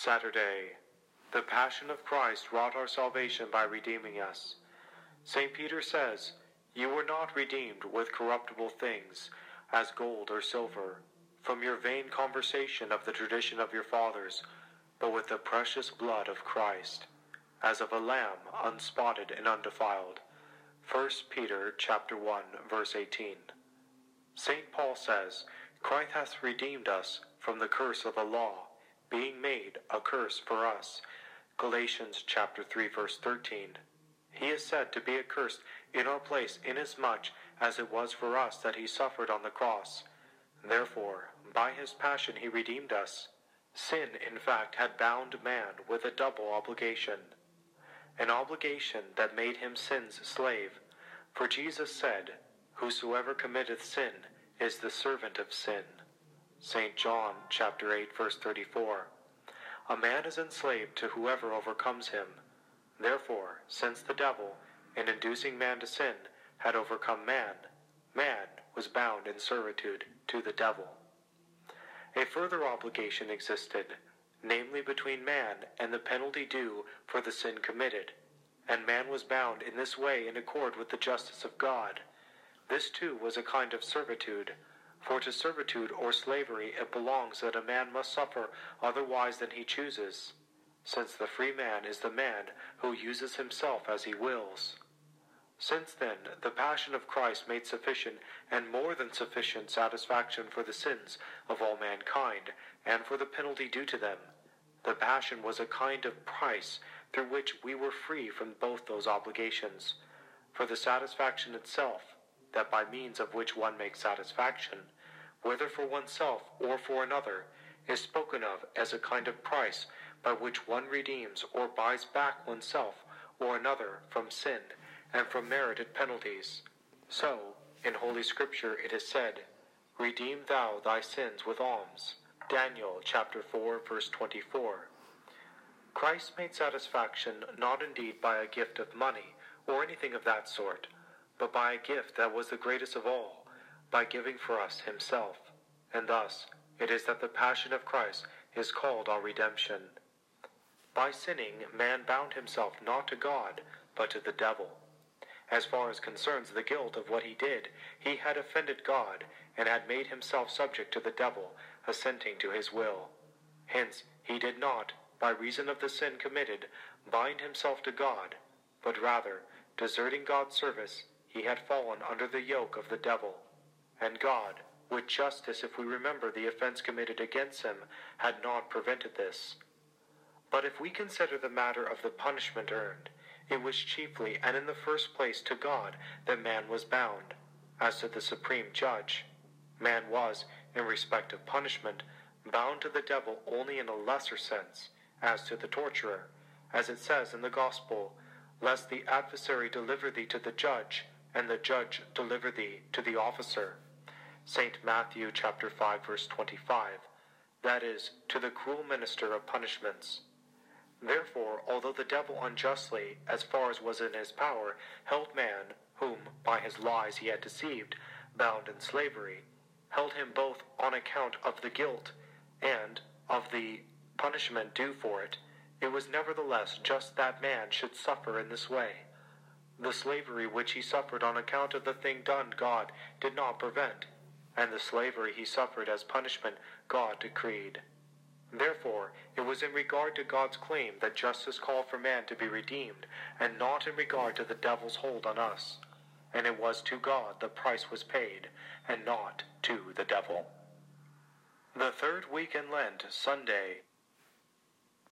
Saturday. The Passion of Christ wrought our salvation by redeeming us. St. Peter says, You were not redeemed with corruptible things, as gold or silver, from your vain conversation of the tradition of your fathers, but with the precious blood of Christ, as of a lamb unspotted and undefiled. 1 Peter chapter 1, verse 18. St. Paul says, Christ hath redeemed us from the curse of the law being made a curse for us. Galatians chapter 3 verse 13. He is said to be accursed in our place inasmuch as it was for us that he suffered on the cross. Therefore, by his passion he redeemed us. Sin, in fact, had bound man with a double obligation. An obligation that made him sin's slave. For Jesus said, Whosoever committeth sin is the servant of sin. St. John chapter 8 verse 34. A man is enslaved to whoever overcomes him. Therefore, since the devil, in inducing man to sin, had overcome man, man was bound in servitude to the devil. A further obligation existed, namely between man and the penalty due for the sin committed, and man was bound in this way in accord with the justice of God. This too was a kind of servitude, for to servitude or slavery it belongs that a man must suffer otherwise than he chooses, since the free man is the man who uses himself as he wills. Since then the passion of Christ made sufficient and more than sufficient satisfaction for the sins of all mankind, and for the penalty due to them, the passion was a kind of price through which we were free from both those obligations. For the satisfaction itself, that by means of which one makes satisfaction, whether for oneself or for another, is spoken of as a kind of price by which one redeems or buys back oneself or another from sin and from merited penalties. So, in Holy Scripture it is said, Redeem thou thy sins with alms. Daniel chapter 4 verse 24. Christ made satisfaction not indeed by a gift of money or anything of that sort, but by a gift that was the greatest of all, by giving for us himself. And thus it is that the passion of Christ is called our redemption. By sinning, man bound himself not to God, but to the devil. As far as concerns the guilt of what he did, he had offended God, and had made himself subject to the devil, assenting to his will. Hence he did not, by reason of the sin committed, bind himself to God, but rather, deserting God's service, he had fallen under the yoke of the devil. And God, with justice if we remember the offense committed against him, had not prevented this. But if we consider the matter of the punishment earned, it was chiefly and in the first place to God that man was bound. As to the supreme judge, man was, in respect of punishment, bound to the devil only in a lesser sense, as to the torturer, as it says in the Gospel, lest the adversary deliver thee to the judge, and the judge deliver thee to the officer. St. Matthew chapter 5 verse 25, that is, to the cruel minister of punishments. Therefore, although the devil unjustly, as far as was in his power, held man, whom by his lies he had deceived, bound in slavery, held him both on account of the guilt and of the punishment due for it, it was nevertheless just that man should suffer in this way. The slavery which he suffered on account of the thing done God did not prevent, and the slavery he suffered as punishment God decreed. Therefore, it was in regard to God's claim that justice called for man to be redeemed, and not in regard to the devil's hold on us. And it was to God the price was paid, and not to the devil. The third week in Lent, Sunday,